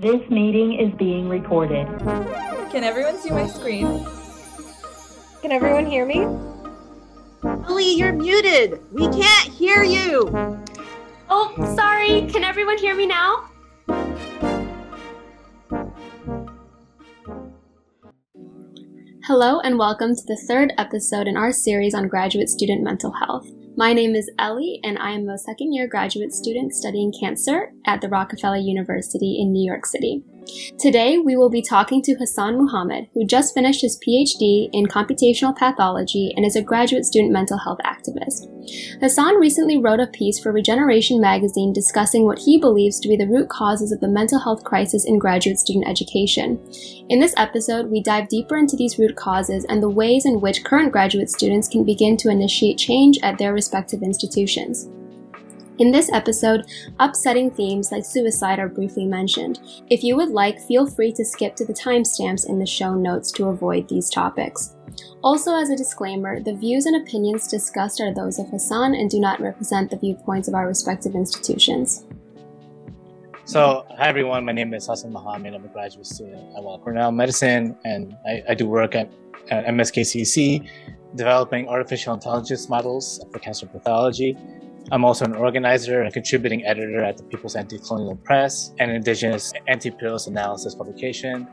This meeting is being recorded. Can everyone see my screen? Can everyone hear me? Ellie, you're muted. We can't hear you. Oh, sorry. Can everyone hear me now? Hello, and welcome to the third episode in our series on graduate student mental health. My name is Ellie, and I am a second year graduate student studying cancer at the Rockefeller University in New York City. Today, we will be talking to Hassan Muhammad, who just finished his PhD in computational pathology and is a graduate student mental health activist. Hassan recently wrote a piece for Regeneration magazine discussing what he believes to be the root causes of the mental health crisis in graduate student education. In this episode, we dive deeper into these root causes and the ways in which current graduate students can begin to initiate change at their respective institutions. In this episode, upsetting themes like suicide are briefly mentioned. If you would like, feel free to skip to the timestamps in the show notes to avoid these topics. Also, as a disclaimer, the views and opinions discussed are those of Hassan and do not represent the viewpoints of our respective institutions. So, hi everyone, my name is Hassan Mohammed. I'm a graduate student at Weill Cornell Medicine, and I, I do work at, at MSKCC developing artificial intelligence models for cancer pathology. I'm also an organizer and contributing editor at the People's Anti-Colonial Press, an indigenous anti-imperialist analysis publication.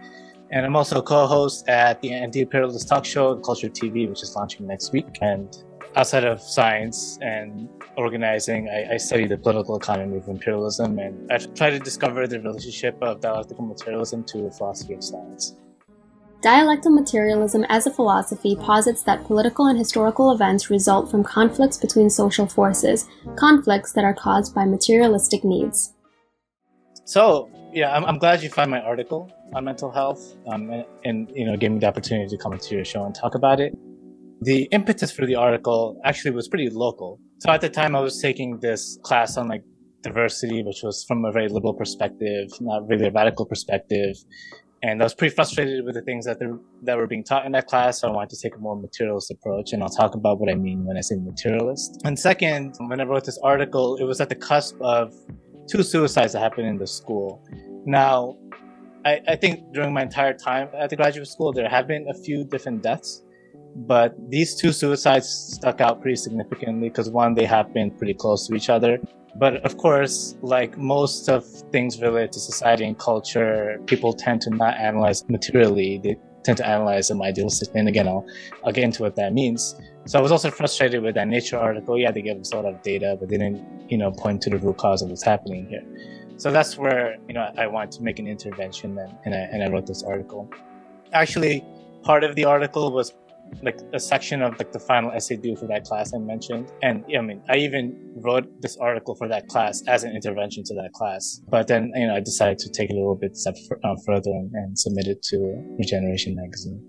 And I'm also a co-host at the Anti-Imperialist Talk Show, Culture TV, which is launching next week. And outside of science and organizing, I, I study the political economy of imperialism, and I try to discover the relationship of dialectical materialism to the philosophy of science. Dialectical materialism as a philosophy posits that political and historical events result from conflicts between social forces, conflicts that are caused by materialistic needs. So, yeah, I'm, I'm glad you found my article on mental health um, and, and, you know, gave me the opportunity to come into your show and talk about it. The impetus for the article actually was pretty local. So at the time I was taking this class on like diversity, which was from a very liberal perspective, not really a radical perspective and I was pretty frustrated with the things that that were being taught in that class. So I wanted to take a more materialist approach, and I'll talk about what I mean when I say materialist. And second, when I wrote this article, it was at the cusp of two suicides that happened in the school. Now, I, I think during my entire time at the graduate school, there have been a few different deaths, but these two suicides stuck out pretty significantly because one, they happened pretty close to each other, but of course, like most of things related to society and culture, people tend to not analyze materially. They tend to analyze them idealistically. And again, I'll, I'll get into what that means. So I was also frustrated with that Nature article. Yeah, they gave us a lot of data, but they didn't, you know, point to the root cause of what's happening here. So that's where, you know, I wanted to make an intervention and, and, I, and I wrote this article. Actually, part of the article was like a section of like the final essay due for that class I mentioned. And I mean, I even wrote this article for that class as an intervention to that class. But then, you know, I decided to take it a little bit step f- uh, further and, and submit it to Regeneration magazine.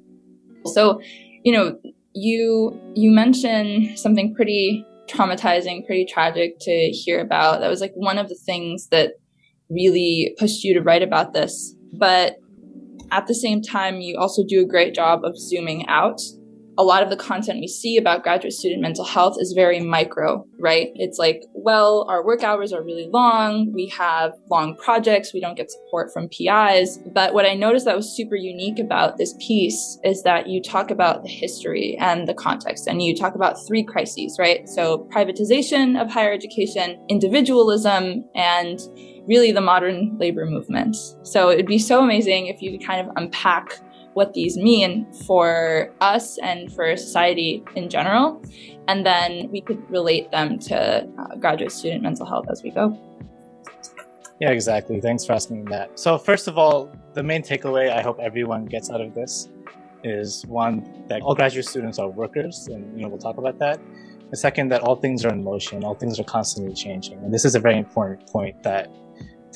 So, you know, you you mentioned something pretty traumatizing, pretty tragic to hear about. That was like one of the things that really pushed you to write about this. But at the same time, you also do a great job of zooming out a lot of the content we see about graduate student mental health is very micro, right? It's like, well, our work hours are really long. We have long projects. We don't get support from PIs. But what I noticed that was super unique about this piece is that you talk about the history and the context and you talk about three crises, right? So privatization of higher education, individualism, and really the modern labor movement. So it'd be so amazing if you could kind of unpack what these mean for us and for society in general. And then we could relate them to uh, graduate student mental health as we go. Yeah, exactly. Thanks for asking that. So, first of all, the main takeaway I hope everyone gets out of this is one, that all graduate students are workers, and you know, we'll talk about that. The second, that all things are in motion, all things are constantly changing. And this is a very important point that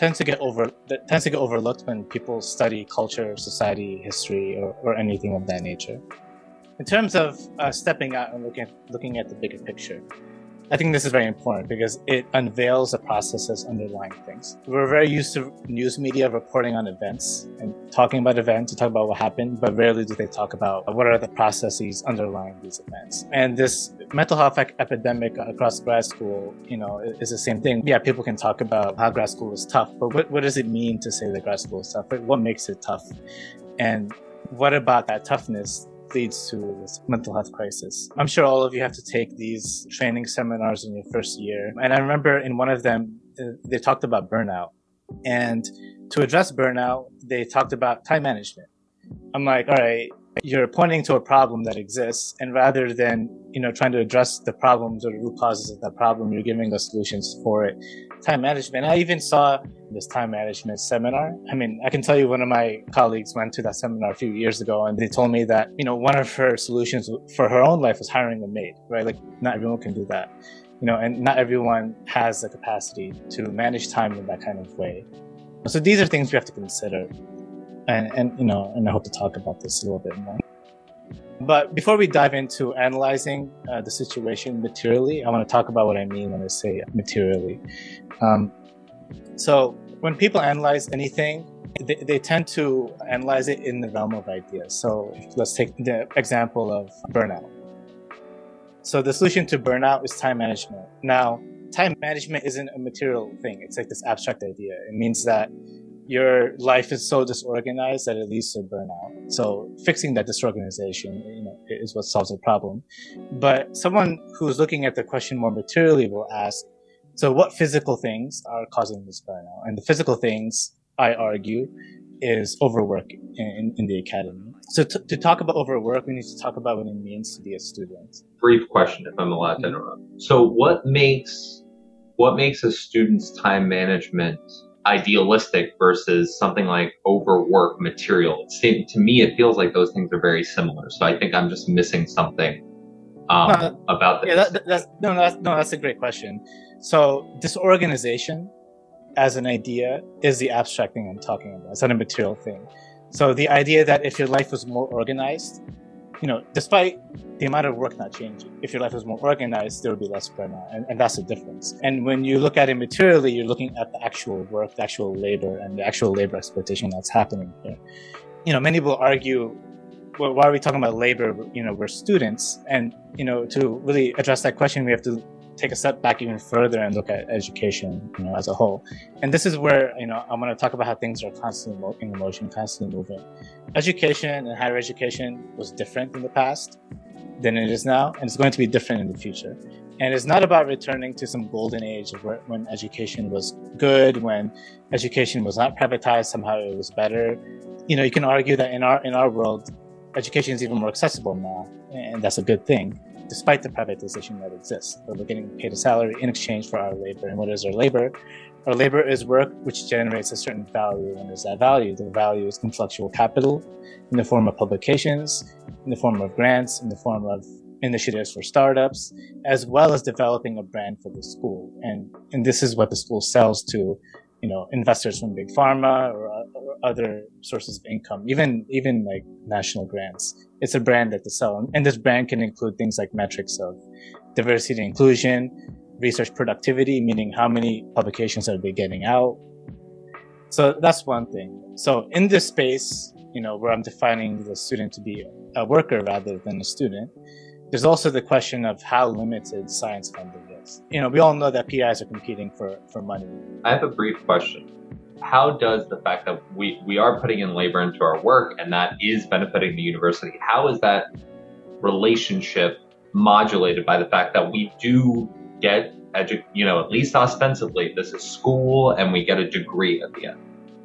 tends to get over that tends to get overlooked when people study culture, society, history, or, or anything of that nature. In terms of uh, stepping out and looking at, looking at the bigger picture, I think this is very important because it unveils the processes underlying things. We're very used to news media reporting on events and talking about events to talk about what happened, but rarely do they talk about what are the processes underlying these events. And this mental health epidemic across grad school, you know, is the same thing. Yeah, people can talk about how grad school is tough, but what, what does it mean to say that grad school is tough? What makes it tough? And what about that toughness leads to this mental health crisis. I'm sure all of you have to take these training seminars in your first year. And I remember in one of them, uh, they talked about burnout. And to address burnout, they talked about time management. I'm like, all right, you're pointing to a problem that exists and rather than you know trying to address the problems or the root causes of that problem you're giving us solutions for it time management. I even saw this time management seminar. I mean i can tell you one of my colleagues went to that seminar a few years ago and they told me that you know one of her solutions for her own life was hiring a maid right? Like not everyone can do that you know and not everyone has the capacity to manage time in that kind of way. So these are things we have to consider. And and you know, and I hope to talk about this a little bit more. But before we dive into analyzing uh, the situation materially, I want to talk about what I mean when I say materially. Um, so when people analyze anything, they, they, tend to analyze it in the realm of ideas. So let's take the example of burnout. So the solution to burnout is time management. Now, time management isn't a material thing. It's like this abstract idea. It means that your life is so disorganized that it leads to burnout. So fixing that disorganization, you know, is what solves the problem. But someone who's looking at the question more materially will ask, so what physical things are causing this burnout? And the physical things, I argue, is overwork in, in the academy. So t- to talk about overwork, we need to talk about what it means to be a student. Brief question, if I'm allowed to interrupt. So what makes, what makes a student's time management idealistic versus something like overwork material. It to me, it feels like those things are very similar. So I think I'm just missing something um, uh, about this. Yeah, that, that's, no, that's, no, that's a great question. So disorganization as an idea is the abstract thing I'm talking about. It's not a material thing. So the idea that if your life was more organized, you know, despite the amount of work not changing, if your life was more organized, there would be less burnout. And, and that's the difference. And when you look at it materially, you're looking at the actual work, the actual labor, and the actual labor exploitation that's happening here. You know, many will argue, well, why are we talking about labor? You know, we're students. And, you know, to really address that question, we have to take a step back even further and look at education, you know, as a whole. And this is where, you know, I'm going to talk about how things are constantly in motion, constantly moving. Education and higher education was different in the past than it is now, and it's going to be different in the future. And it's not about returning to some golden age of where, when education was good, when education was not privatized, somehow it was better. You know, you can argue that in our in our world, education is even more accessible now, and that's a good thing despite the privatization that exists. But we're getting paid a salary in exchange for our labor. And what is our labor? Our labor is work which generates a certain value. And there's that value. The value is intellectual capital in the form of publications, in the form of grants, in the form of initiatives for startups, as well as developing a brand for the school. And, and this is what the school sells to you know investors from big pharma or, other sources of income even even like national grants it's a brand that they sell and this brand can include things like metrics of diversity and inclusion research productivity meaning how many publications are they getting out so that's one thing so in this space you know where i'm defining the student to be a worker rather than a student there's also the question of how limited science funding is. You know, we all know that PIs are competing for, for money. I have a brief question. How does the fact that we, we are putting in labor into our work and that is benefiting the university, how is that relationship modulated by the fact that we do get edu- you know, at least ostensibly, this is school and we get a degree at the end.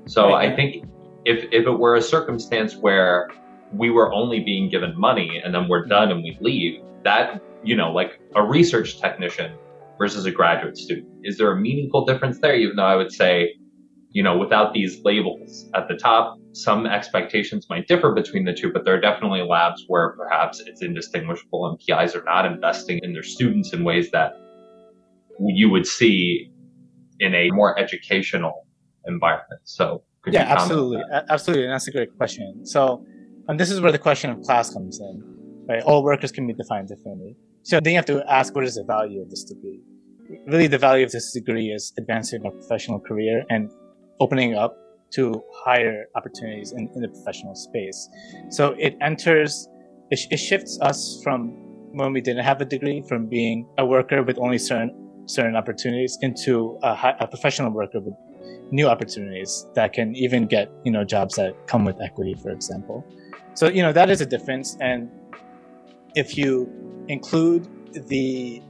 So right. I think if, if it were a circumstance where we were only being given money and then we're done and we leave, that, you know, like a research technician versus a graduate student, is there a meaningful difference there? Even though I would say, you know, without these labels at the top, some expectations might differ between the two, but there are definitely labs where perhaps it's indistinguishable and PIs are not investing in their students in ways that you would see in a more educational environment. So, yeah, absolutely. Absolutely. And that's a great question. So, and this is where the question of class comes in, right? All workers can be defined differently. So then you have to ask, what is the value of this degree? Really, the value of this degree is advancing a professional career and opening up to higher opportunities in, in the professional space. So it enters, it, it shifts us from when we didn't have a degree from being a worker with only certain certain opportunities into a, a professional worker with new opportunities that can even get you know jobs that come with equity, for example. So you know that is a difference, and if you include the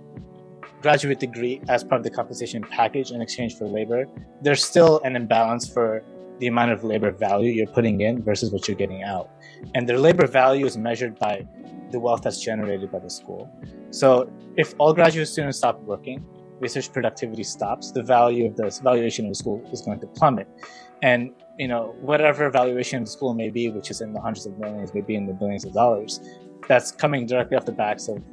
graduate degree as part of the compensation package in exchange for labor, there's still an imbalance for the amount of labor value you're putting in versus what you're getting out. And their labor value is measured by the wealth that's generated by the school. So if all graduate students stop working, research productivity stops, the value of the valuation of the school is going to plummet. And you know, whatever valuation the school may be, which is in the hundreds of millions, maybe in the billions of dollars, that's coming directly off the backs of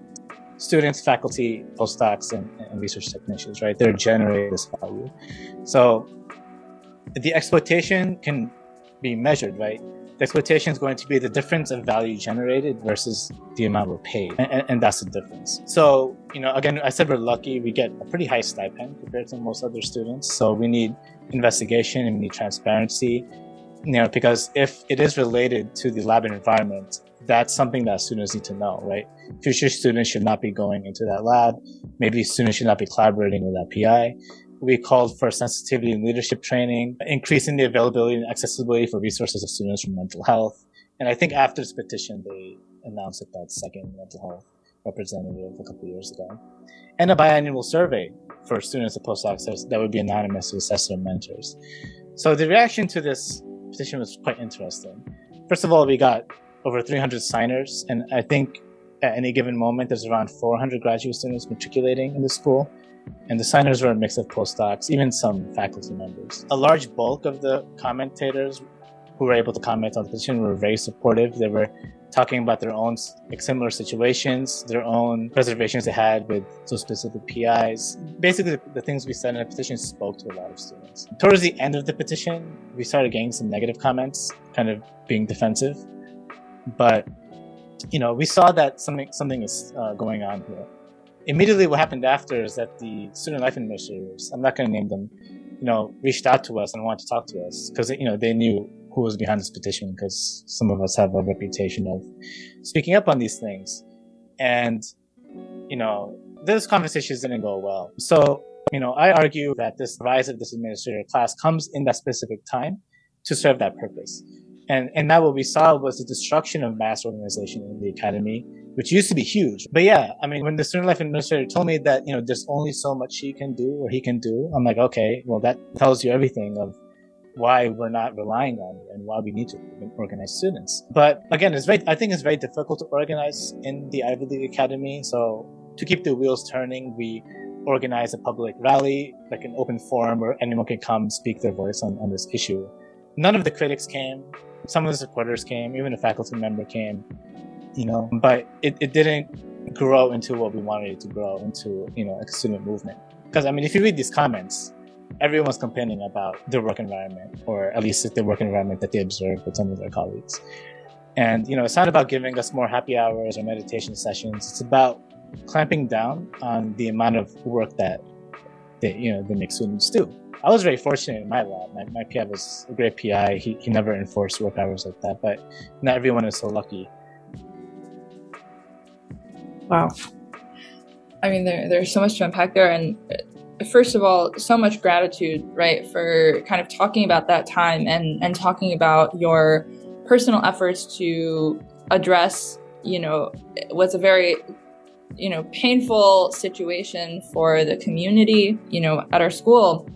students, faculty, postdocs, and, and research technicians, right? They're generating this value. So the exploitation can be measured, right? The exploitation is going to be the difference of value generated versus the amount we're paid. And, and, that's the difference. So, you know, again, I said we're lucky. We get a pretty high stipend compared to most other students. So we need investigation and we need transparency, you know, because if it is related to the lab environment, that's something that students need to know, right? Future students should not be going into that lab. Maybe students should not be collaborating with that PI we called for sensitivity and leadership training, increasing the availability and accessibility for resources of students from mental health. And I think after this petition, they announced that that second mental health representative a couple years ago. And a biannual survey for students and postdocs that would be anonymous to assess their mentors. So the reaction to this petition was quite interesting. First of all, we got over 300 signers, and I think at any given moment, there's around 400 graduate students matriculating in the school and the signers were a mix of postdocs, even some faculty members. A large bulk of the commentators who were able to comment on the petition were very supportive. They were talking about their own like, similar situations, their own reservations they had with those specific PIs. Basically, the things we said in the petition spoke to a lot of students. Towards the end of the petition, we started getting some negative comments, kind of being defensive. But you know, we saw that something something is uh, going on here immediately what happened after is that the student life administrators, I'm not going to name them, you know, reached out to us and wanted to talk to us because, you know, they knew who was behind this petition because some of us have a reputation of speaking up on these things. And, you know, those conversations didn't go well. So, you know, I argue that this rise of this administrator class comes in that specific time to serve that purpose. And, and that what we saw was the destruction of mass organization in the academy which used to be huge. But yeah, I mean, when the student life administrator told me that, you know, there's only so much she can do or he can do, I'm like, okay, well, that tells you everything of why we're not relying on it and why we need to organize students. But again, it's very, I think it's very difficult to organize in the Ivy League Academy. So to keep the wheels turning, we organize a public rally, like an open forum where anyone can come speak their voice on, on this issue. None of the critics came. Some of the supporters came, even a faculty member came you know, but it, it didn't grow into what we wanted it to grow into, you know, a student movement. Because I mean, if you read these comments, everyone's complaining about their work environment, or at least the work environment that they observed with some of their colleagues. And you know, it's not about giving us more happy hours or meditation sessions. It's about clamping down on the amount of work that they, you know, the make students do. I was very fortunate in my lab. My, my PI was a great PI. He, he never enforced work hours like that, but not everyone is so lucky. Wow. I mean, there, there's so much to unpack there. And uh, first of all, so much gratitude, right, for kind of talking about that time and, and talking about your personal efforts to address, you know, what's a very, you know, painful situation for the community, you know, at our school.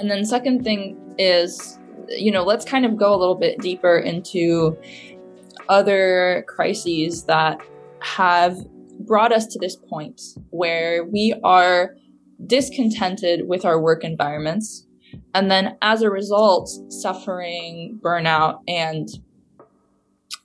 And then, second thing is, you know, let's kind of go a little bit deeper into other crises that have brought us to this point where we are discontented with our work environments. And then as a result suffering burnout and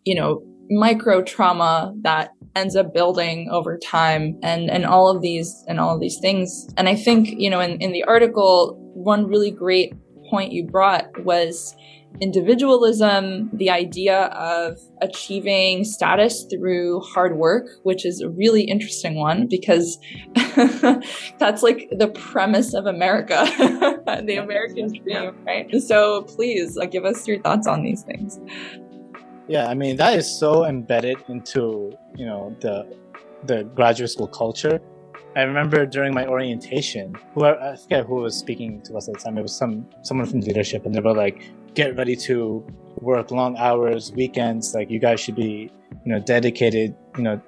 you know micro trauma that ends up building over time and and all of these and all of these things. And i think you know in, in the article one really great point you brought was individualism, the idea of achieving status through hard work, which is a really interesting one because that's like the premise of America, the American dream, right? So please uh, give us your thoughts on these things. Yeah, I mean that is so embedded into you know the the graduate school culture. I remember during my orientation, who I forget who was speaking to us at the time. It was some someone from leadership, and they were like, "Get ready to work long hours, weekends. Like you guys should be, you know, dedicated, you know,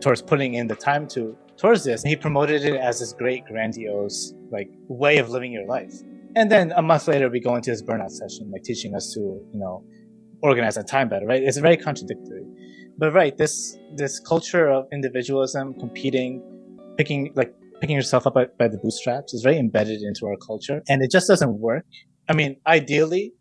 towards putting in the time to towards this." And he promoted it as this great, grandiose, like way of living your life. And then a month later, we go into this burnout session, like teaching us to, you know, organize our time better. Right? It's very contradictory. But right, this this culture of individualism, competing, picking like picking yourself up by, by the bootstraps is very embedded into our culture, and it just doesn't work. I mean, ideally,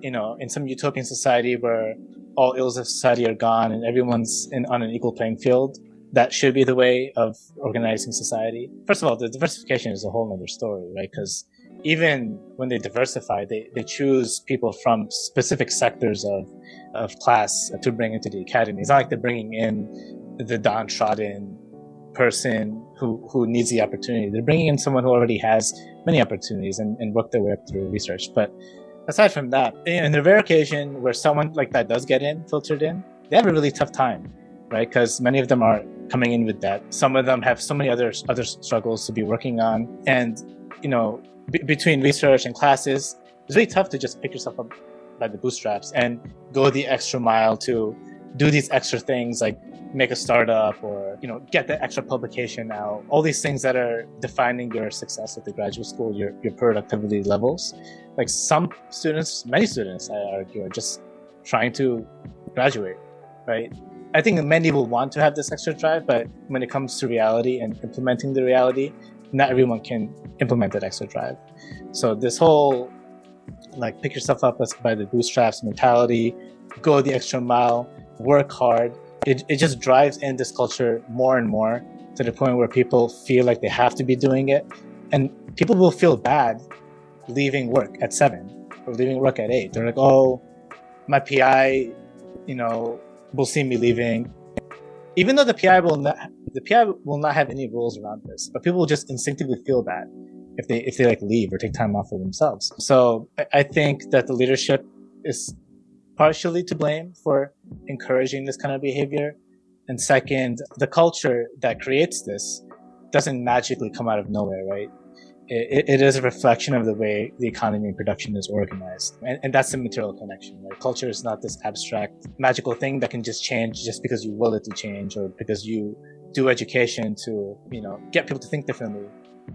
you know, in some utopian society where all ills of society are gone and everyone's in, on an equal playing field, that should be the way of organizing society. First of all, the diversification is a whole other story, right? Because even when they diversify, they, they choose people from specific sectors of, of class to bring into the academy. It's not like they're bringing in the downtrodden person who, who needs the opportunity. They're bringing in someone who already has many opportunities and, and work their way up through research. But aside from that, in the rare occasion where someone like that does get in, filtered in, they have a really tough time, right? Because many of them are coming in with debt. Some of them have so many other other struggles to be working on, and you know, b- between research and classes, it's really tough to just pick yourself up by the bootstraps and go the extra mile to do these extra things like make a startup or you know get the extra publication out all these things that are defining your success at the graduate school your, your productivity levels like some students many students i argue are just trying to graduate right i think many will want to have this extra drive but when it comes to reality and implementing the reality not everyone can implement that extra drive. So this whole like pick yourself up by the bootstraps mentality, go the extra mile, work hard. It, it just drives in this culture more and more to the point where people feel like they have to be doing it. And people will feel bad leaving work at seven or leaving work at eight. They're like, oh, my PI, you know, will see me leaving even though the PI will not the PI will not have any rules around this, but people will just instinctively feel that if they if they like leave or take time off for themselves. So I think that the leadership is partially to blame for encouraging this kind of behavior, and second, the culture that creates this doesn't magically come out of nowhere, right? it, it is a reflection of the way the economy and production is organized. And, and, that's the material connection, right? Culture is not this abstract, magical thing that can just change just because you will it to change or because you do education to, you know, get people to think differently.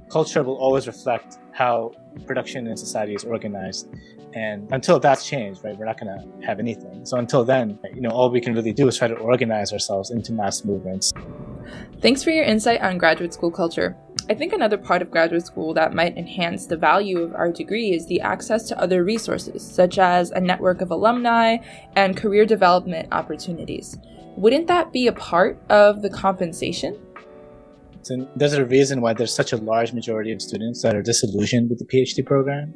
Culture will always reflect how production in society is organized. And until that's changed, right, we're not going to have anything. So until then, you know, all we can really do is try to organize ourselves into mass movements. Thanks for your insight on graduate school culture. I think another part of graduate school that might enhance the value of our degree is the access to other resources, such as a network of alumni and career development opportunities. Wouldn't that be a part of the compensation? So there's a reason why there's such a large majority of students that are disillusioned with the PhD program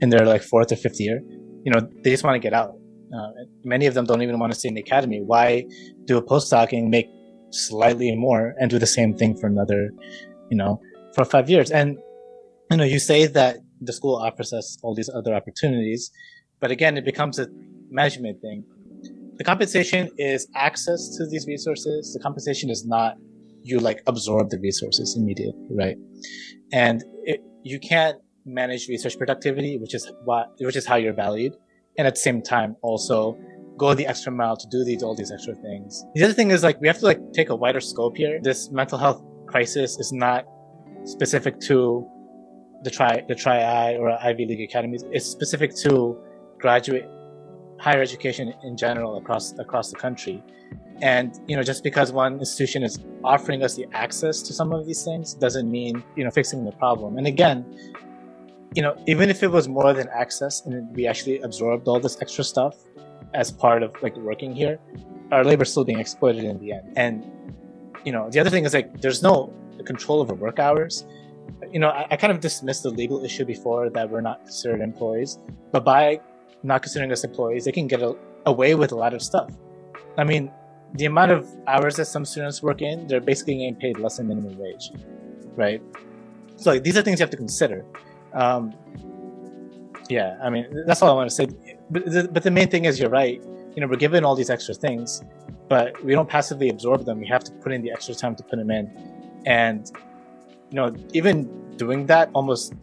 in their like fourth or fifth year. You know, they just want to get out. Uh, many of them don't even want to stay in the academy. Why do a postdoc and make slightly more and do the same thing for another, you know, for five years. And, you know, you say that the school offers us all these other opportunities, but again, it becomes a management thing. The compensation is access to these resources. The compensation is not you like absorb the resources immediately, right? And it, you can't manage research productivity, which is what, which is how you're valued. And at the same time, also go the extra mile to do these, all these extra things. The other thing is like, we have to like take a wider scope here. This mental health crisis is not specific to the tri the tri-I or Ivy League academies. It's specific to graduate higher education in general across across the country. And you know, just because one institution is offering us the access to some of these things doesn't mean you know fixing the problem. And again, you know, even if it was more than access and we actually absorbed all this extra stuff as part of like working here, our labor is still being exploited in the end. And you know, the other thing is like there's no control over work hours. You know, I, I kind of dismissed the legal issue before that we're not considered employees, but by not considering us employees, they can get a, away with a lot of stuff. I mean, the amount of hours that some students work in, they're basically getting paid less than minimum wage, right? So like, these are things you have to consider. Um, yeah, I mean, that's all I want to say. But the, but the main thing is, you're right. You know, we're given all these extra things, but we don't passively absorb them. We have to put in the extra time to put them in, and you know, even doing that almost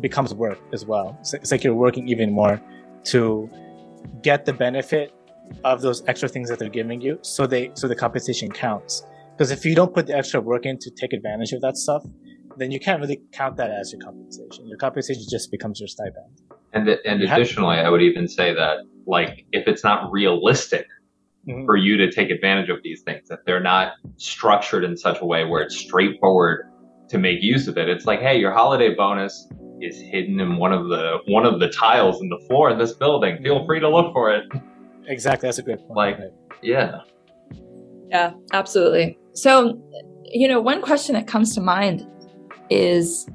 becomes work as well. It's, it's like you're working even more to get the benefit of those extra things that they're giving you, so they so the compensation counts. Because if you don't put the extra work in to take advantage of that stuff, then you can't really count that as your compensation. Your compensation just becomes your stipend. And and additionally, I would even say that like if it's not realistic mm-hmm. for you to take advantage of these things, if they're not structured in such a way where it's straightforward to make use of it, it's like, hey, your holiday bonus is hidden in one of the one of the tiles in the floor in this building. Feel free to look for it. Exactly, that's a good point. Like, yeah, yeah, absolutely. So, you know, one question that comes to mind is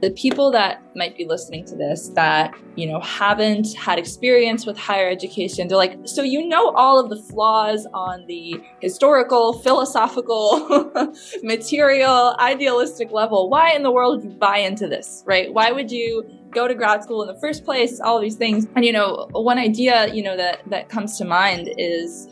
the people that might be listening to this that you know haven't had experience with higher education they're like so you know all of the flaws on the historical philosophical material idealistic level. Why in the world would you buy into this right? Why would you go to grad school in the first place? All these things. And you know one idea you know that that comes to mind is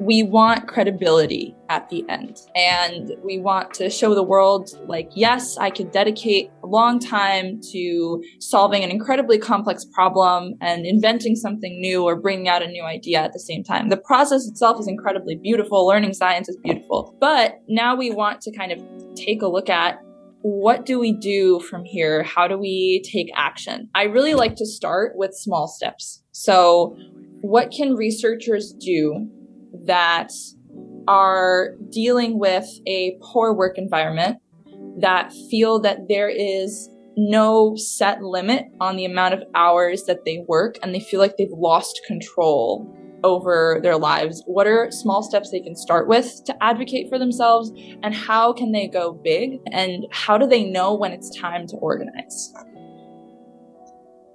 we want credibility at the end. And we want to show the world, like, yes, I could dedicate a long time to solving an incredibly complex problem and inventing something new or bringing out a new idea at the same time. The process itself is incredibly beautiful. Learning science is beautiful. But now we want to kind of take a look at what do we do from here? How do we take action? I really like to start with small steps. So, what can researchers do that are dealing with a poor work environment that feel that there is no set limit on the amount of hours that they work and they feel like they've lost control over their lives. What are small steps they can start with to advocate for themselves and how can they go big and how do they know when it's time to organize?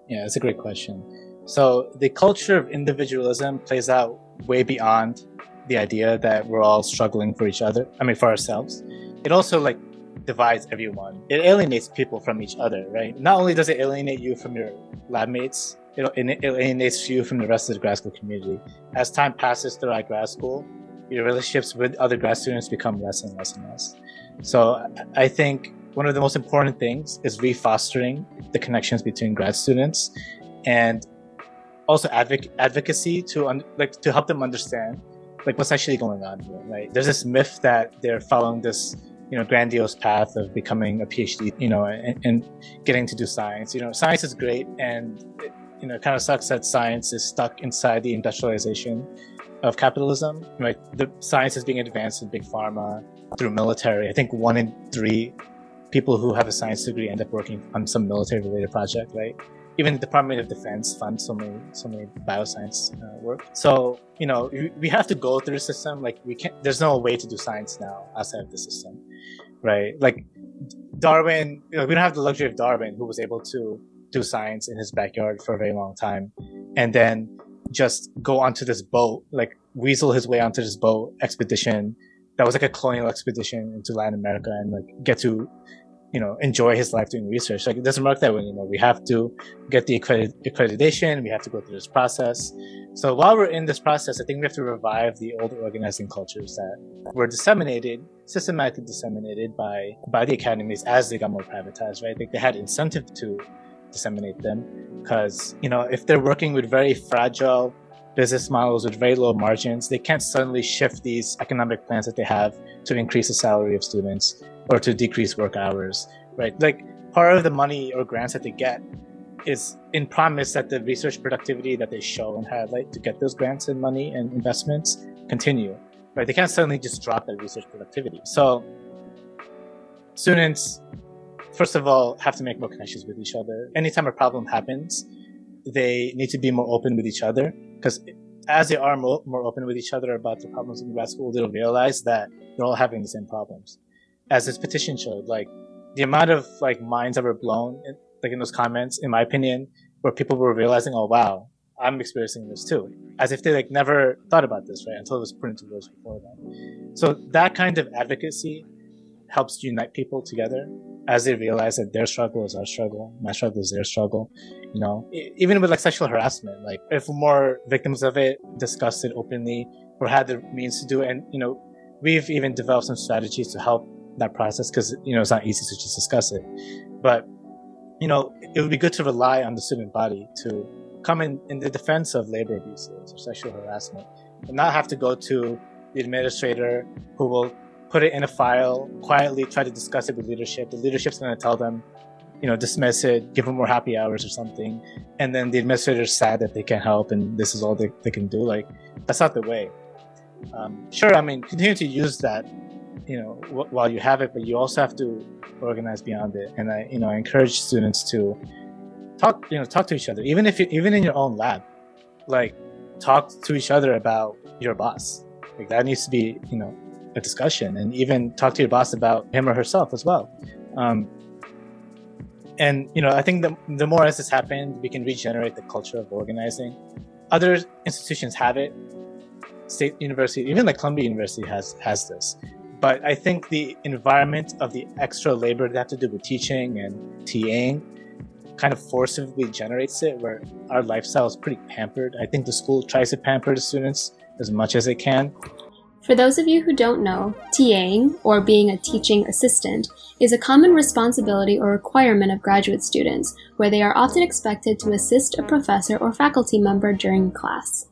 Yeah, that's a great question. So the culture of individualism plays out way beyond the idea that we're all struggling for each other. I mean, for ourselves. It also like divides everyone. It alienates people from each other, right? Not only does it alienate you from your lab mates, it, it alienates you from the rest of the grad school community. As time passes throughout grad school, your relationships with other grad students become less and less and less. So I think one of the most important things is refostering the connections between grad students and also advoc- advocacy to un- like to help them understand like what's actually going on here, right? There's this myth that they're following this, you know, grandiose path of becoming a PhD, you know, and, and getting to do science. You know, science is great, and it, you know, it kind of sucks that science is stuck inside the industrialization of capitalism. Right, the science is being advanced in big pharma through military. I think one in three people who have a science degree end up working on some military-related project, right? Even the Department of Defense funds so many so many bioscience uh, work. So you know we have to go through the system. Like we can't. There's no way to do science now outside of the system, right? Like Darwin. You know, we don't have the luxury of Darwin, who was able to do science in his backyard for a very long time, and then just go onto this boat, like weasel his way onto this boat expedition that was like a colonial expedition into Latin America and like get to you know enjoy his life doing research. Like it doesn't work that way you know we have to get the accredit- accreditation we have to go through this process. So while we're in this process i think we have to revive the old organizing cultures that were disseminated systematically disseminated by by the academies as they got more privatized right? Like they had incentive to disseminate them because you know if they're working with very fragile business models with very low margins they can't suddenly shift these economic plans that they have to increase the salary of students or to decrease work hours, right? Like part of the money or grants that they get is in promise that the research productivity that they show and highlight to get those grants and money and investments continue, right? They can't suddenly just drop that research productivity. So students, first of all, have to make more connections with each other. Anytime a problem happens, they need to be more open with each other because as they are more, more open with each other about the problems in grad school, they'll realize that they're all having the same problems as this petition showed, like the amount of like minds that were blown, in, like in those comments, in my opinion, where people were realizing, oh wow, I'm experiencing this too, as if they like never thought about this, right? Until it was put into words before them. So that kind of advocacy helps unite people together as they realize that their struggle is our struggle, my struggle is their struggle. You know, even with like sexual harassment, like if more victims of it discussed it openly or had the means to do it, and you know, we've even developed some strategies to help that process because you know it's not easy to just discuss it, but you know, it would be good to rely on the student body to come in in the defense of labor abuses or sexual harassment, and not have to go to the administrator who will put it in a file, quietly try to discuss it with leadership. The leadership's going to tell them, you know, dismiss it, give them more happy hours or something. And then the administrator's sad that they can't help and this is all they, they can do. Like, that's not the way. Um, sure, I mean, continue to use that, you know, w- while you have it, but you also have to organize beyond it. And I, you know, I encourage students to talk, you know, talk to each other, even if you, even in your own lab, like talk to each other about your boss. Like that needs to be, you know, a discussion and even talk to your boss about him or herself as well. Um, and you know, I think the the more as this happens, we can regenerate the culture of organizing. Other institutions have it. State university, even like Columbia University has has this. But I think the environment of the extra labor they have to do with teaching and TAing kind of forcibly generates it where our lifestyle is pretty pampered. I think the school tries to pamper the students as much as they can. For those of you who don't know, TAing, or being a teaching assistant, is a common responsibility or requirement of graduate students, where they are often expected to assist a professor or faculty member during class.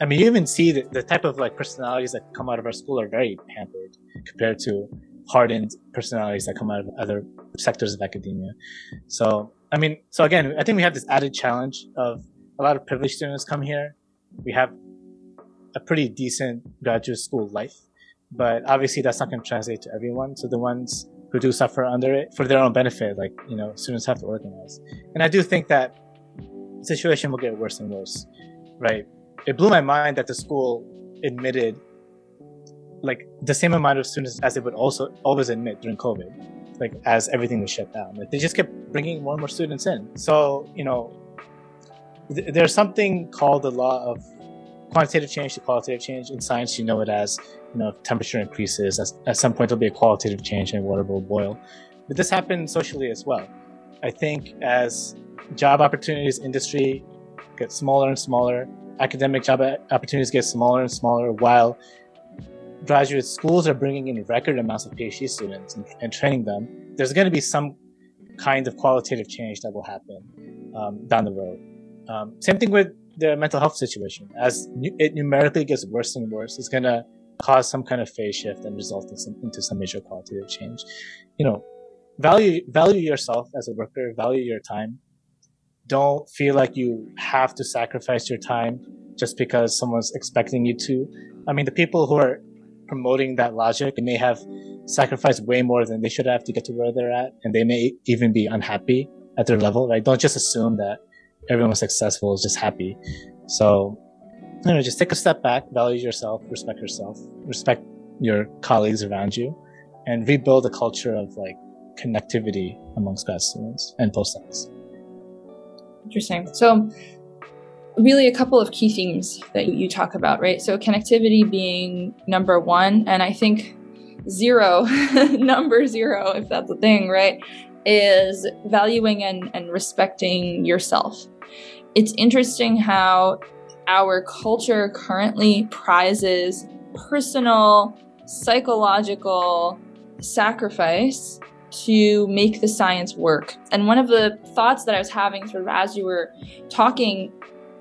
I mean, you even see that the type of like personalities that come out of our school are very pampered compared to hardened personalities that come out of other sectors of academia. So, I mean, so again, I think we have this added challenge of a lot of privileged students come here. We have a pretty decent graduate school life, but obviously that's not going to translate to everyone. So the ones who do suffer under it for their own benefit, like, you know, students have to organize. And I do think that situation will get worse and worse, right? It blew my mind that the school admitted like the same amount of students as they would also always admit during COVID, like as everything was shut down. Like they just kept bringing more and more students in. So, you know, th- there's something called the law of quantitative change to qualitative change. In science, you know it as, you know, temperature increases, at some point there'll be a qualitative change and water will boil. But this happened socially as well. I think as job opportunities, industry get smaller and smaller, academic job opportunities get smaller and smaller, while graduate schools are bringing in record amounts of PhD students and, and training them, there's going to be some kind of qualitative change that will happen um, down the road. Um, same thing with the mental health situation. As it numerically gets worse and worse, it's going to cause some kind of phase shift and result in some, into some major qualitative change. You know, value value yourself as a worker, value your time. Don't feel like you have to sacrifice your time just because someone's expecting you to. I mean, the people who are promoting that logic, they may have sacrificed way more than they should have to get to where they're at, and they may even be unhappy at their level. Right? Don't just assume that everyone successful is just happy. So, you know, just take a step back, value yourself, respect yourself, respect your colleagues around you, and rebuild a culture of like connectivity amongst grad students and postdocs. Interesting. So, really, a couple of key themes that you talk about, right? So, connectivity being number one, and I think zero, number zero, if that's a thing, right, is valuing and, and respecting yourself it's interesting how our culture currently prizes personal, psychological sacrifice to make the science work. And one of the thoughts that I was having sort of as you were talking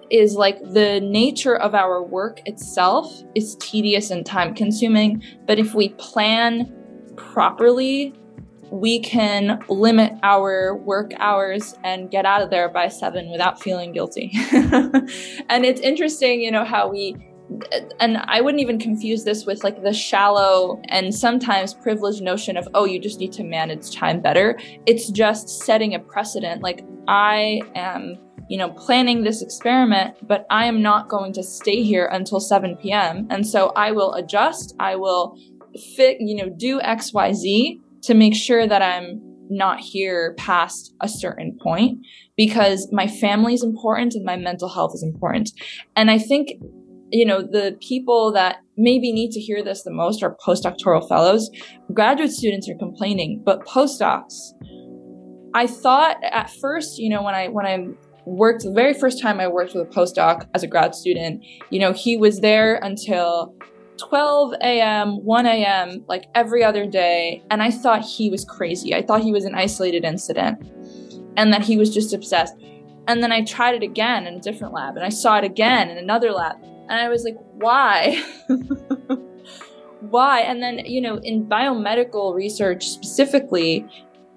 is like the nature of our work itself is tedious and time consuming, but if we plan properly we can limit our work hours and get out of there by seven without feeling guilty. and it's interesting, you know, how we, and I wouldn't even confuse this with like the shallow and sometimes privileged notion of, oh, you just need to manage time better. It's just setting a precedent. Like, I am, you know, planning this experiment, but I am not going to stay here until 7 p.m. And so I will adjust, I will fit, you know, do XYZ to make sure that I'm not here past a certain point because my family is important and my mental health is important. And I think, you know, the people that maybe need to hear this the most are postdoctoral fellows. Graduate students are complaining, but postdocs, I thought at first, you know, when I when I worked the very first time I worked with a postdoc as a grad student, you know, he was there until 12 a.m., 1 a.m., like every other day. And I thought he was crazy. I thought he was an isolated incident and that he was just obsessed. And then I tried it again in a different lab and I saw it again in another lab. And I was like, why? why? And then, you know, in biomedical research specifically,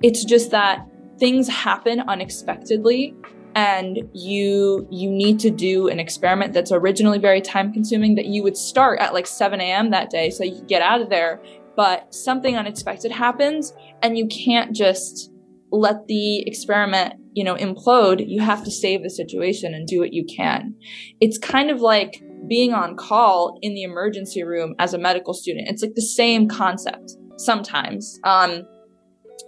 it's just that things happen unexpectedly and you you need to do an experiment that's originally very time consuming that you would start at like 7 a.m that day so you could get out of there but something unexpected happens and you can't just let the experiment you know implode you have to save the situation and do what you can it's kind of like being on call in the emergency room as a medical student it's like the same concept sometimes um,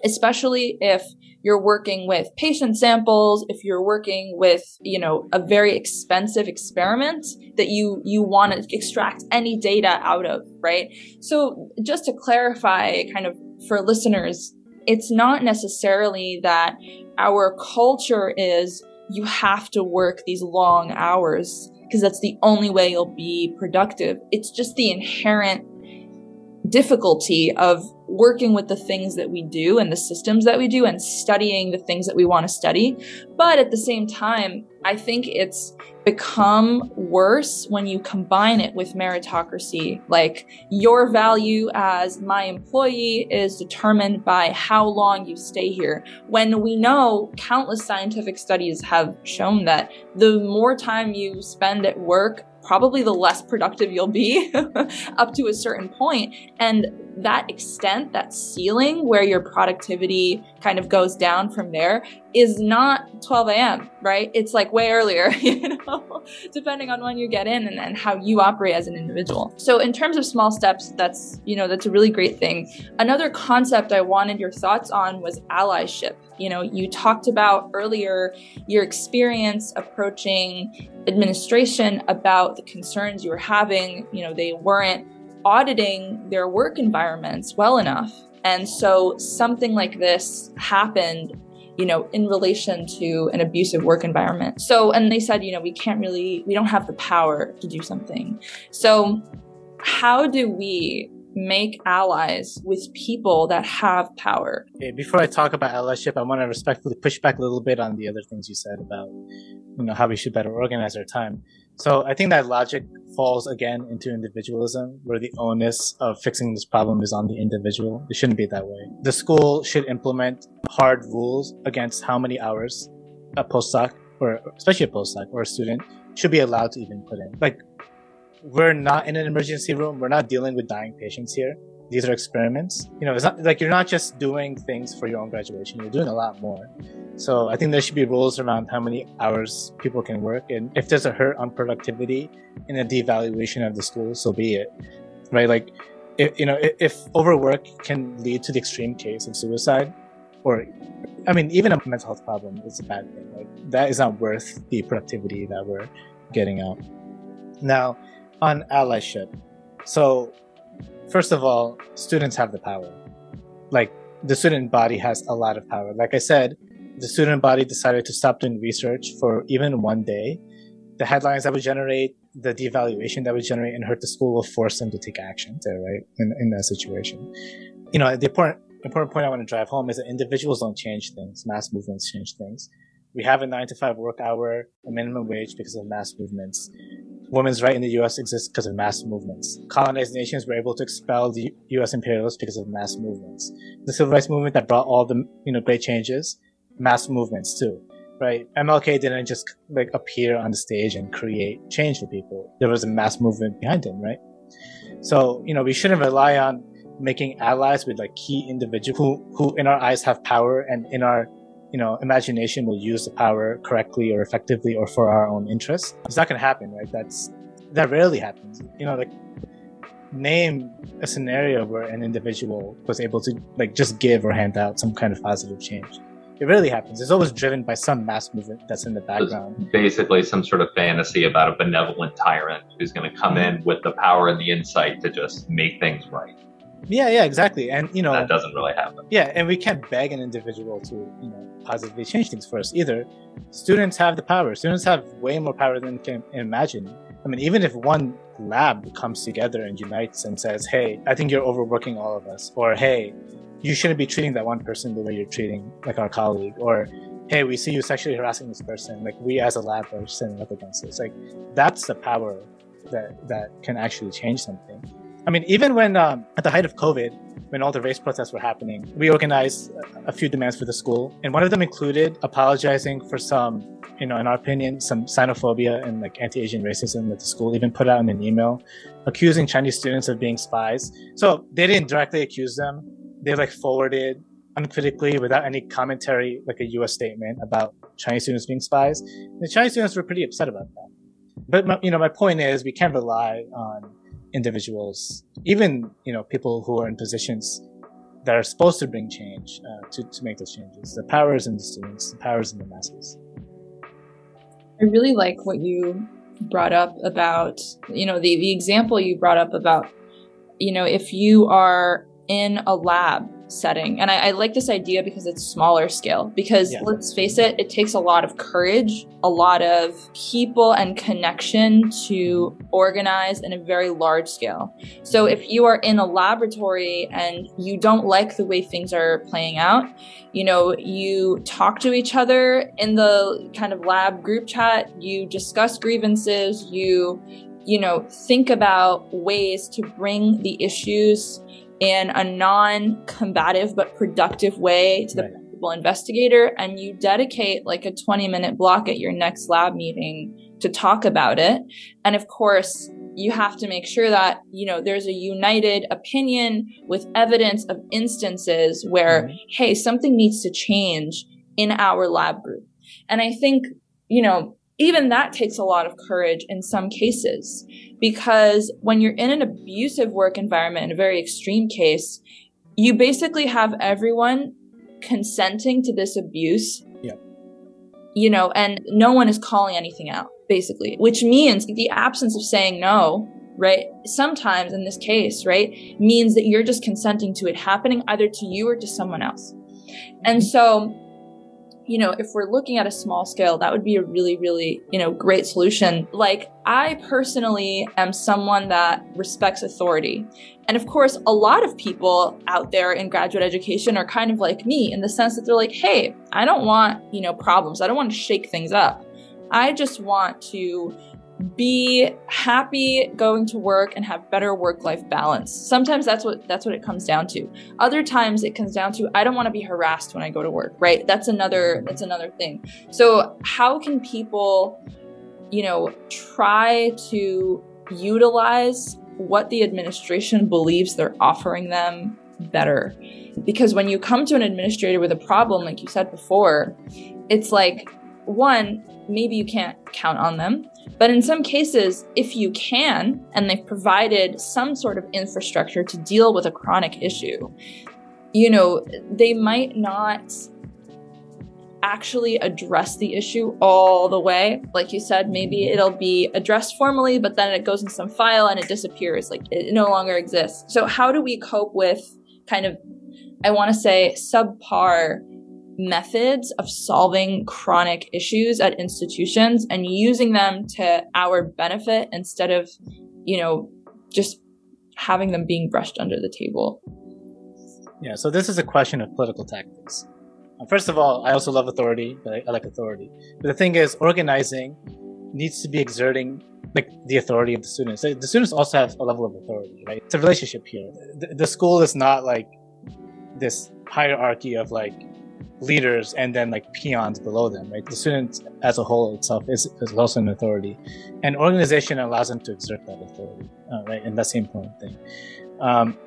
especially if you're working with patient samples, if you're working with, you know, a very expensive experiment that you, you want to extract any data out of, right? So just to clarify kind of for listeners, it's not necessarily that our culture is you have to work these long hours because that's the only way you'll be productive. It's just the inherent difficulty of working with the things that we do and the systems that we do and studying the things that we want to study. But at the same time, I think it's become worse when you combine it with meritocracy. Like your value as my employee is determined by how long you stay here. When we know countless scientific studies have shown that the more time you spend at work, probably the less productive you'll be up to a certain point. And that extent, that ceiling where your productivity kind of goes down from there is not 12 a.m., right? It's like way earlier, you know, depending on when you get in and, and how you operate as an individual. So in terms of small steps, that's, you know, that's a really great thing. Another concept I wanted your thoughts on was allyship. You know, you talked about earlier your experience approaching administration about the concerns you were having. You know, they weren't auditing their work environments well enough. And so something like this happened, you know, in relation to an abusive work environment. So, and they said, you know, we can't really, we don't have the power to do something. So, how do we make allies with people that have power? Okay, before I talk about allyship, I want to respectfully push back a little bit on the other things you said about, you know, how we should better organize our time. So I think that logic falls again into individualism, where the onus of fixing this problem is on the individual. It shouldn't be that way. The school should implement hard rules against how many hours a postdoc, or especially a postdoc or a student, should be allowed to even put in. Like, we're not in an emergency room. We're not dealing with dying patients here these are experiments. You know, it's not like you're not just doing things for your own graduation. You're doing a lot more. So I think there should be rules around how many hours people can work. And if there's a hurt on productivity in a devaluation of the school, so be it. Right? Like, if, you know, if, if overwork can lead to the extreme case of suicide, or, I mean, even a mental health problem is a bad thing. Like, that is not worth the productivity that we're getting out. Now, on allyship. So first of all, students have the power. Like the student body has a lot of power. Like I said, the student body decided to stop doing research for even one day. The headlines that would generate, the devaluation that would generate and hurt the school will force them to take action there, right? In, in that situation. You know, the important, important point I want to drive home is that individuals don't change things. Mass movements change things. We have a nine to five work hour, a minimum wage because of mass movements women's right in the U.S. exists because of mass movements. Colonized nations were able to expel the U.S. imperialists because of mass movements. The civil rights movement that brought all the you know great changes, mass movements too, right? MLK didn't just like appear on the stage and create change for people. There was a mass movement behind him, right? So you know we shouldn't rely on making allies with like key individuals who who in our eyes have power and in our you know, imagination will use the power correctly or effectively or for our own interests. It's not going to happen, right? That's that rarely happens. You know, like name a scenario where an individual was able to like just give or hand out some kind of positive change. It rarely happens. It's always driven by some mass movement that's in the background. basically some sort of fantasy about a benevolent tyrant who's going to come in with the power and the insight to just make things right. Yeah, yeah, exactly. And you know, That doesn't really happen. yeah, and we can't beg an individual to, you know, positively change things for us either. Students have the power. Students have way more power than can imagine. I mean, even if one lab comes together and unites and says, "Hey, I think you're overworking all of us," or "Hey, you shouldn't be treating that one person the way you're treating like our colleague," or "Hey, we see you sexually harassing this person. Like we as a lab are standing up against this." Like that's the power that that can actually change something. I mean, even when um, at the height of COVID, when all the race protests were happening, we organized a- few demands for the school, and one of them included apologizing for some, you know, in our opinion, some xenophobia and like anti-Asian racism that the school even put out in an email, accusing Chinese students of being spies. So they didn't directly accuse them; they like forwarded uncritically, without any commentary, like a U.S. statement about Chinese students being spies. The Chinese students were pretty upset about that. But my, you know, my point is, we can't rely on individuals, even you know people who are in positions that are supposed to bring change uh, to to make those changes. The power is in the students. The power is in the masses. I really like what you brought up about, you know, the, the example you brought up about, you know, if you are in a lab setting, and I, I like this idea because it's smaller scale, because Yeah. let's face it, it takes a lot of courage, a lot of people and connection to organize in a very large scale. So if you are in a laboratory and you don't like the way things are playing out, you know, you talk to each other in the kind of lab group chat, you discuss grievances, you, you know, think about ways to bring the issues in a non combative but productive way to the Right. principal investigator, and you dedicate like a 20 minute block at your next lab meeting to talk about it. And of course, you have to make sure that, you know, there's a united opinion with evidence of instances where, Mhm. hey, something needs to change in our lab group. And I think, you know, even that takes a lot of courage in some cases because when you're in an abusive work environment, in a very extreme case, you basically have everyone consenting to this abuse. Yeah. You know, and no one is calling anything out, basically, which means the absence of saying no, right? Sometimes in this case, right, means that you're just consenting to it happening either to you or to someone else. And so, you know, if we're looking at a small scale, that would be a really, really, you know, great solution. Like, I personally am someone that respects authority. And of course, a lot of people out there in graduate education are kind of like me in the sense that they're like, hey, I don't want, you know, problems. I don't want to shake things up. I just want to be happy going to work and have better work-life balance. Sometimes that's what that's what it comes down to. Other times it comes down to I don't want to be harassed when I go to work, right? That's another that's another thing. So how can people you know try to utilize what the administration believes they're offering them better? Because when you come to an administrator with a problem like you said before, it's like one, maybe you can't count on them. But in some cases, if you can, and they've provided some sort of infrastructure to deal with a chronic issue, you know, they might not actually address the issue all the way. Like you said, maybe mm-hmm. it'll be addressed formally, but then it goes in some file and it disappears. Like it no longer exists. So, how do we cope with kind of, I want to say, subpar methods of solving chronic issues at institutions and using them to our benefit instead of, you know, just having them being brushed under the table. Yeah. So this is a question of political tactics. Uh, First of all, I also love authority. but I, like authority. But the thing is, organizing needs to be exerting like the authority of the students. The the students also have a level of authority, right? It's a relationship here. The, the school is not like this hierarchy of like leaders and then like peons below them, right? The student as a whole itself is, is also an authority, and organization allows them to exert that authority, uh, right? And that's the important thing. Um,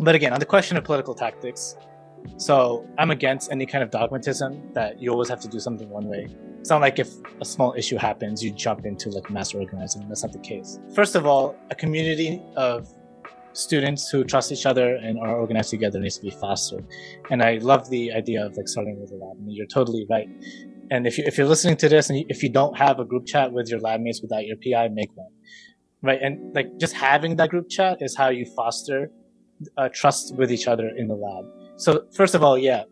but again, on the question of political tactics, so I'm against any kind of dogmatism that you always have to do something one way. It's not like if a small issue happens, you jump into like mass organizing. That's not the case. First of all, a community of students who trust each other and are organized together needs to be fostered. And I love the idea of like starting with a lab. I mean, you're totally right. And if you if you're listening to this and if you don't have a group chat with your lab mates without your PI, make one. Right. And like just having that group chat is how you foster uh, trust with each other in the lab. So first of all, yeah,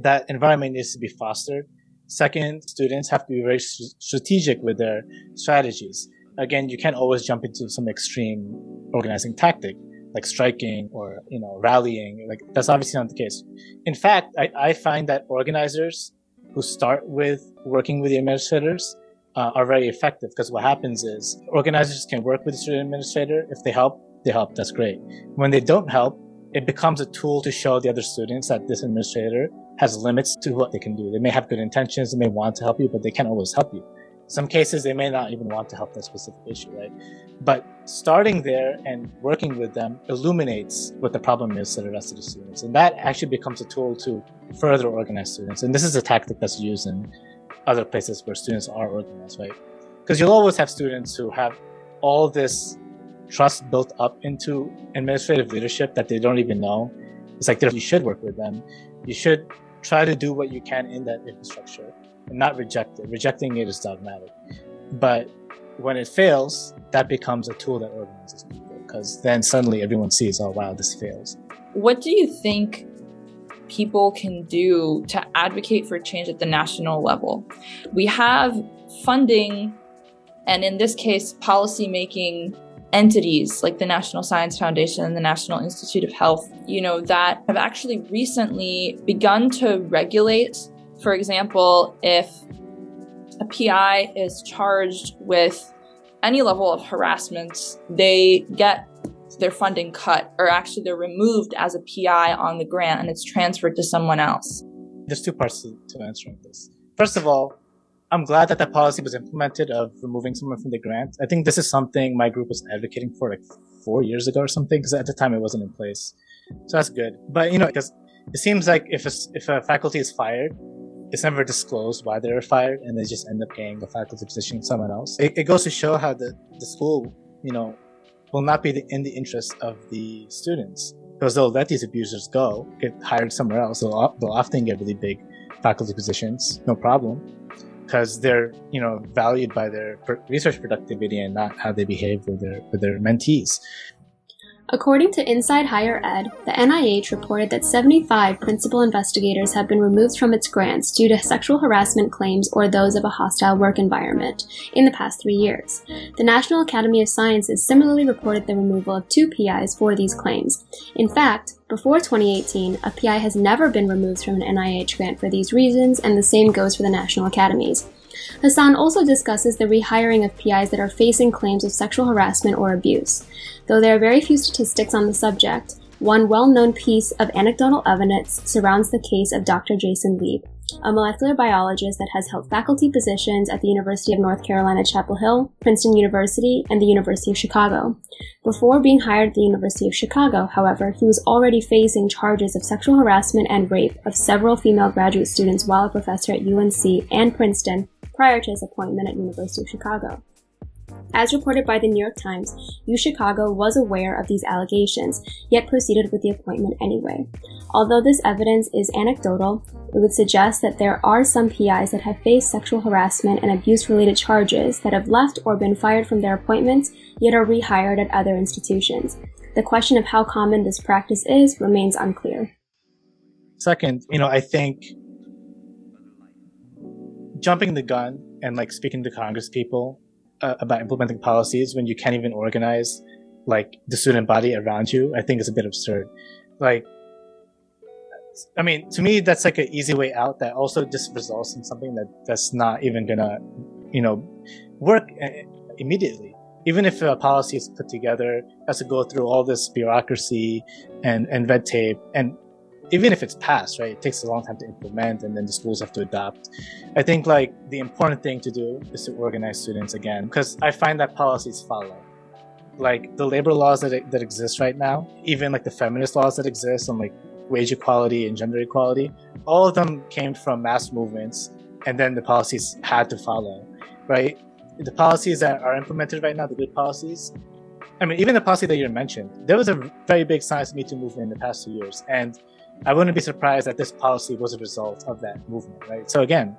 that environment needs to be fostered. Second, students have to be very strategic with their strategies. Again, you can't always jump into some extreme organizing tactic like striking or you know rallying. Like that's obviously not the case. In fact, I, I find that organizers who start with working with the administrators uh, are very effective because what happens is organizers can work with the student administrator. If they help, they help. That's great. When they don't help, it becomes a tool to show the other students that this administrator has limits to what they can do. They may have good intentions, they may want to help you, but they can't always help you. Some cases they may not even want to help that specific issue, right? But starting there and working with them illuminates what the problem is to the rest of the students. And that actually becomes a tool to further organize students. And this is a tactic that's used in other places where students are organized, right? Because you'll always have students who have all this trust built up into administrative leadership that they don't even know. It's like you should work with them. You should try to do what you can in that infrastructure and not reject it. Rejecting it is dogmatic. But when it fails, that becomes a tool that organizes people because then suddenly everyone sees, oh, wow, this fails. What do you think people can do to advocate for change at the national level? We have funding, and in this case, policy making entities like the National Science Foundation and the National Institute of Health, you know, that have actually recently begun to regulate, for example, if a PI is charged with any level of harassment, they get their funding cut, or actually they're removed as a PI on the grant and it's transferred to someone else. There's two parts to, to answering this. First of all, I'm glad that that policy was implemented of removing someone from the grant. I think this is something my group was advocating for like four years ago or something, because at the time it wasn't in place. So that's good. But you know, because it seems like if a, if a faculty is fired, it's never disclosed why they were fired, and they just end up paying the faculty position someone else. It, it goes to show how the, the school, you know, will not be the, in the interest of the students because they'll let these abusers go, get hired somewhere else. They'll, they'll often get really big faculty positions, no problem because they're you know valued by their research productivity and not how they behave with their with their mentees. According to Inside Higher Ed, the NIH reported that 75 principal investigators have been removed from its grants due to sexual harassment claims or those of a hostile work environment in the past three years. The National Academy of Sciences similarly reported the removal of two PIs for these claims. In fact, before 2018, a PI has never been removed from an NIH grant for these reasons, and the same goes for the national academies. Hassan also discusses the rehiring of PIs that are facing claims of sexual harassment or abuse. Though there are very few statistics on the subject, one well known piece of anecdotal evidence surrounds the case of Dr. Jason Lieb, a molecular biologist that has held faculty positions at the University of North Carolina, Chapel Hill, Princeton University, and the University of Chicago. Before being hired at the University of Chicago, however, he was already facing charges of sexual harassment and rape of several female graduate students while a professor at UNC and Princeton prior to his appointment at University of Chicago. As reported by the New York Times, U Chicago was aware of these allegations, yet proceeded with the appointment anyway. Although this evidence is anecdotal, it would suggest that there are some PIs that have faced sexual harassment and abuse related charges that have left or been fired from their appointments, yet are rehired at other institutions. The question of how common this practice is remains unclear. Second, you know, I think jumping the gun and like speaking to Congress people uh, about implementing policies when you can't even organize like the student body around you, I think is a bit absurd. Like, I mean, to me, that's like an easy way out that also just results in something that that's not even gonna, you know, work uh, immediately. Even if a policy is put together, has to go through all this bureaucracy and, and red tape and even if it's passed, right, it takes a long time to implement and then the schools have to adapt. I think like the important thing to do is to organize students again because I find that policies follow. Like the labor laws that, that exist right now, even like the feminist laws that exist on like wage equality and gender equality, all of them came from mass movements and then the policies had to follow, right? The policies that are implemented right now, the good policies, I mean, even the policy that you mentioned, there was a very big science Me Too movement in the past two years, and I wouldn't be surprised that this policy was a result of that movement, right? So again,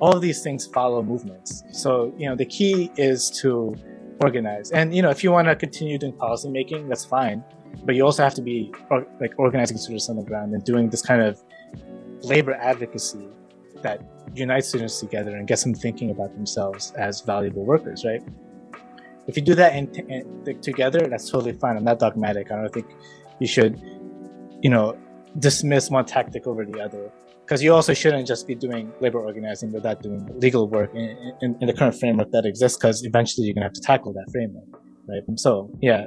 all of these things follow movements. So you know, the key is to organize, and you know, if you want to continue doing policy making, that's fine, but you also have to be or, like organizing students on the ground and doing this kind of labor advocacy that unites students together and gets them thinking about themselves as valuable workers, right? If you do that in, in, together, that's totally fine. I'm not dogmatic. I don't think you should, you know, dismiss one tactic over the other. Because you also shouldn't just be doing labor organizing without doing legal work in, in, in the current framework that exists, because eventually you're going to have to tackle that framework, right? So, yeah,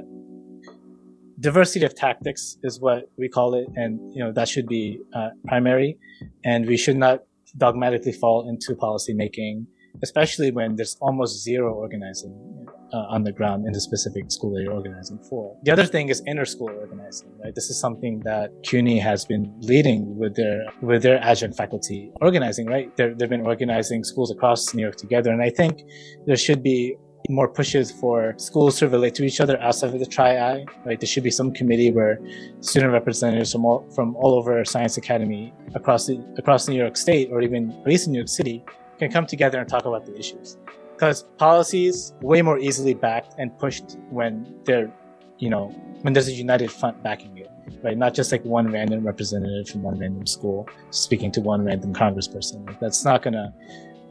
diversity of tactics is what we call it, and you know that should be uh, primary, and we should not dogmatically fall into policy making, especially when there's almost zero organizing uh, on the ground in the specific school that you're organizing for. The other thing is inter-school organizing, right? This is something that CUNY has been leading with their with their adjunct faculty organizing, right? they they've been organizing schools across New York together, and I think there should be more pushes for schools to relate to each other outside of the tri-I, right? There should be some committee where student representatives from all, from all over Science Academy across the, across New York State or even at least in New York City can come together and talk about the issues. Because policies way more easily backed and pushed when they're, you know, when there's a united front backing it, right? Not just like one random representative from one random school speaking to one random congressperson. Like that's not gonna,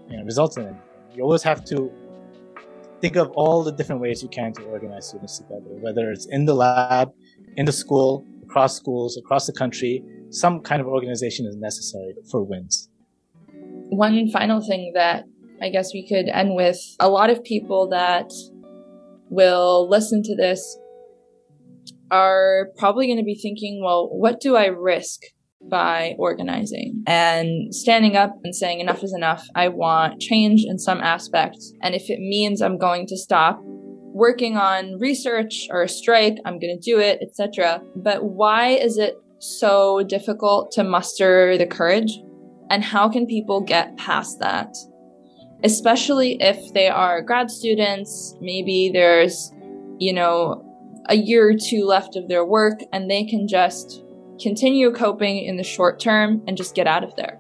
you know, result in anything. You always have to think of all the different ways you can to organize students together, whether it's in the lab, in the school, across schools, across the country. Some kind of organization is necessary for wins. One final thing that I guess we could end with a lot of people that will listen to this are probably going to be thinking, well, what do I risk by organizing and standing up and saying enough is enough. I want change in some aspects. And if it means I'm going to stop working on research or a strike, I'm going to do it, etc. But why is it so difficult to muster the courage? And how can people get past that? Especially if they are grad students, maybe there's, you know, a year or two left of their work and they can just continue coping in the short term and just get out of there?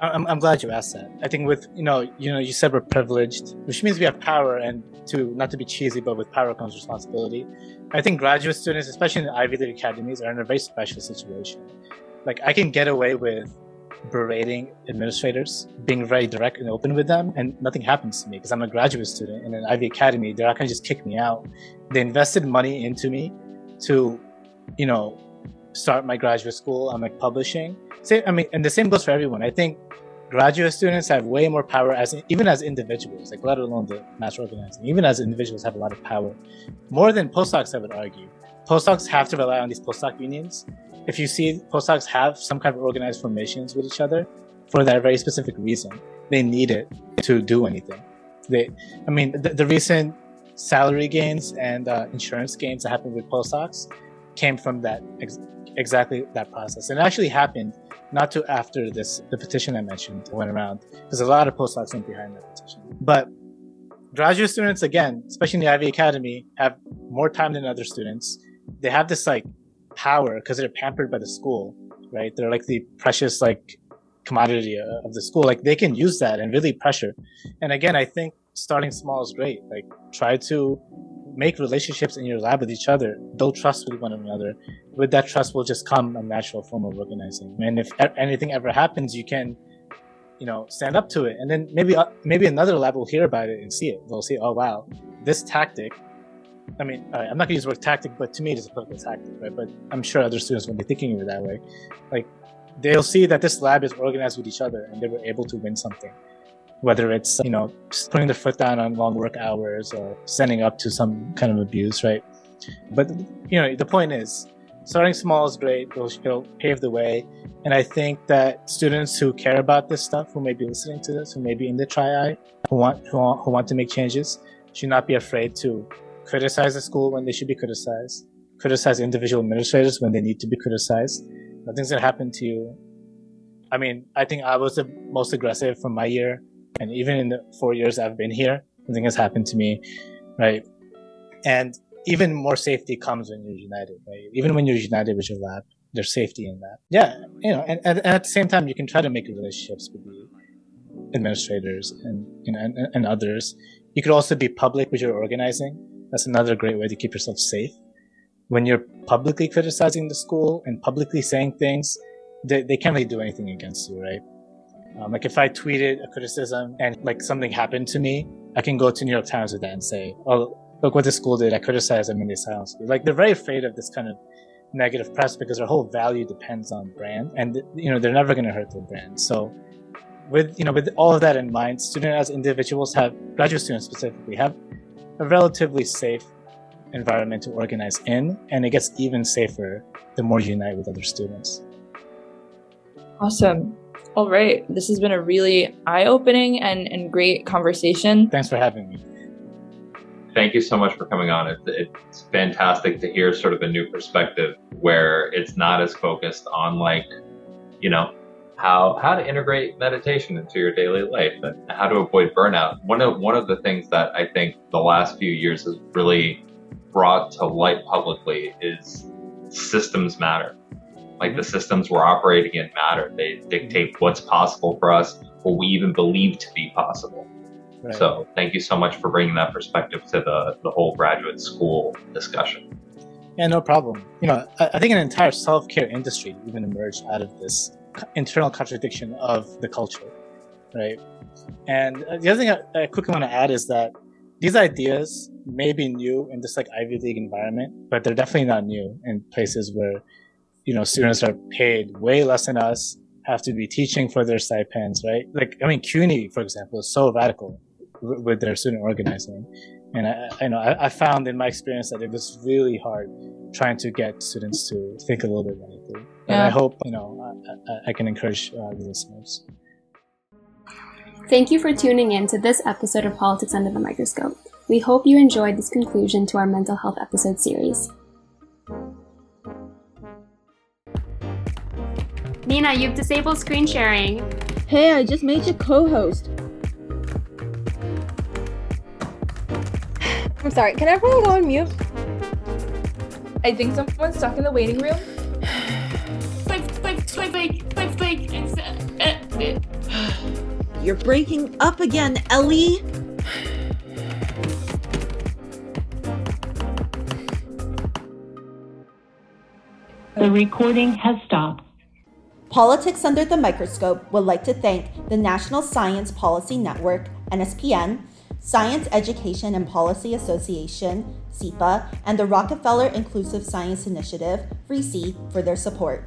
I'm, I'm glad you asked that. I think with you know you know you said we're privileged, which means we have power, and to not to be cheesy, but with power comes responsibility. I think graduate students, especially in the Ivy League academies, are in a very special situation. Like I can get away with berating administrators, being very direct and open with them, and nothing happens to me because I'm a graduate student in an Ivy Academy. They're not going to just kick me out. They invested money into me to, you know, start my graduate school. I'm like publishing. Same, I mean, and the same goes for everyone. I think graduate students have way more power as even as individuals, like let alone the mass organizing. Even as individuals, have a lot of power, more than postdocs. I would argue, postdocs have to rely on these postdoc unions. If you see postdocs have some kind of organized formations with each other for that very specific reason, they need it to do anything. They, I mean, the, the recent salary gains and uh, insurance gains that happened with postdocs came from that ex- exactly that process. And it actually happened not too after this the petition I mentioned went around, because a lot of postdocs went behind that petition. But graduate students, again, especially in the Ivy Academy, have more time than other students. They have this like power because they're pampered by the school, right? They're like the precious like commodity of the school. Like they can use that and really pressure. And again, I think starting small is great. Like try to make relationships in your lab with each other, build trust with one another. With that trust will just come a natural form of organizing. And if anything ever happens, you can, you know, stand up to it. And then maybe, uh, maybe another lab will hear about it and see it. They'll see, oh wow, this tactic. I mean, right, I'm not gonna use the word tactic, but to me it is a political tactic, right? But I'm sure other students won't be thinking of it that way. Like, they'll see that this lab is organized with each other and they were able to win something whether it's you know putting their foot down on long work hours or standing up to some kind of abuse right but you know the point is starting small is great it'll, it'll pave the way and i think that students who care about this stuff who may be listening to this who may be in the tri who want who want, who want to make changes should not be afraid to criticize the school when they should be criticized criticize individual administrators when they need to be criticized nothing's to happen to you i mean i think i was the most aggressive from my year and even in the four years I've been here, nothing has happened to me, right? And even more safety comes when you're united, right? Even when you're united with your lab, there's safety in that. Yeah, you know, and, and, at the same time, you can try to make relationships with the administrators and you know and, and others. You could also be public with your organizing. That's another great way to keep yourself safe. When you're publicly criticizing the school and publicly saying things, they, they can't really do anything against you, right? Um, like if I tweeted a criticism and like something happened to me, I can go to New York Times with that and say, "Oh, look what the school did. I criticized them and they silenced me." Like they're very afraid of this kind of negative press because their whole value depends on brand, and you know they're never going to hurt their brand. So, with you know with all of that in mind, students as individuals have graduate students specifically have a relatively safe environment to organize in, and it gets even safer the more you unite with other students. Awesome. All right. This has been a really eye opening and, and great conversation. Thanks for having me. Thank you so much for coming on. It, it's fantastic to hear sort of a new perspective where it's not as focused on like, you know, how how to integrate meditation into your daily life and how to avoid burnout. One of one of the things that I think the last few years has really brought to light publicly is systems matter like the systems we're operating in matter. They dictate what's possible for us, what we even believe to be possible. Right. So thank you so much for bringing that perspective to the, the whole graduate school discussion. Yeah, no problem. You know, I, I think an entire self-care industry even emerged out of this internal contradiction of the culture, right? And the other thing I, I quickly want to add is that these ideas may be new in this like Ivy League environment, but they're definitely not new in places where you know, students are paid way less than us, have to be teaching for their stipends, right? Like, I mean, CUNY, for example, is so radical w- with their student organizing. And I, I know I, I, found in my experience that it was really hard trying to get students to think a little bit radically. Yeah. And I hope, you know, I, I can encourage uh, the listeners. Thank you for tuning in to this episode of Politics Under the Microscope. We hope you enjoyed this conclusion to our mental health episode series. Nina, you've disabled screen sharing. Hey, I just made you co-host. I'm sorry, can everyone go on mute? I think someone's stuck in the waiting room. Click, click, click, click, click, click. You're breaking up again, Ellie. The recording has stopped. Politics Under the Microscope would like to thank the National Science Policy Network, NSPN, Science Education and Policy Association, SEPA, and the Rockefeller Inclusive Science Initiative, RISI, for their support.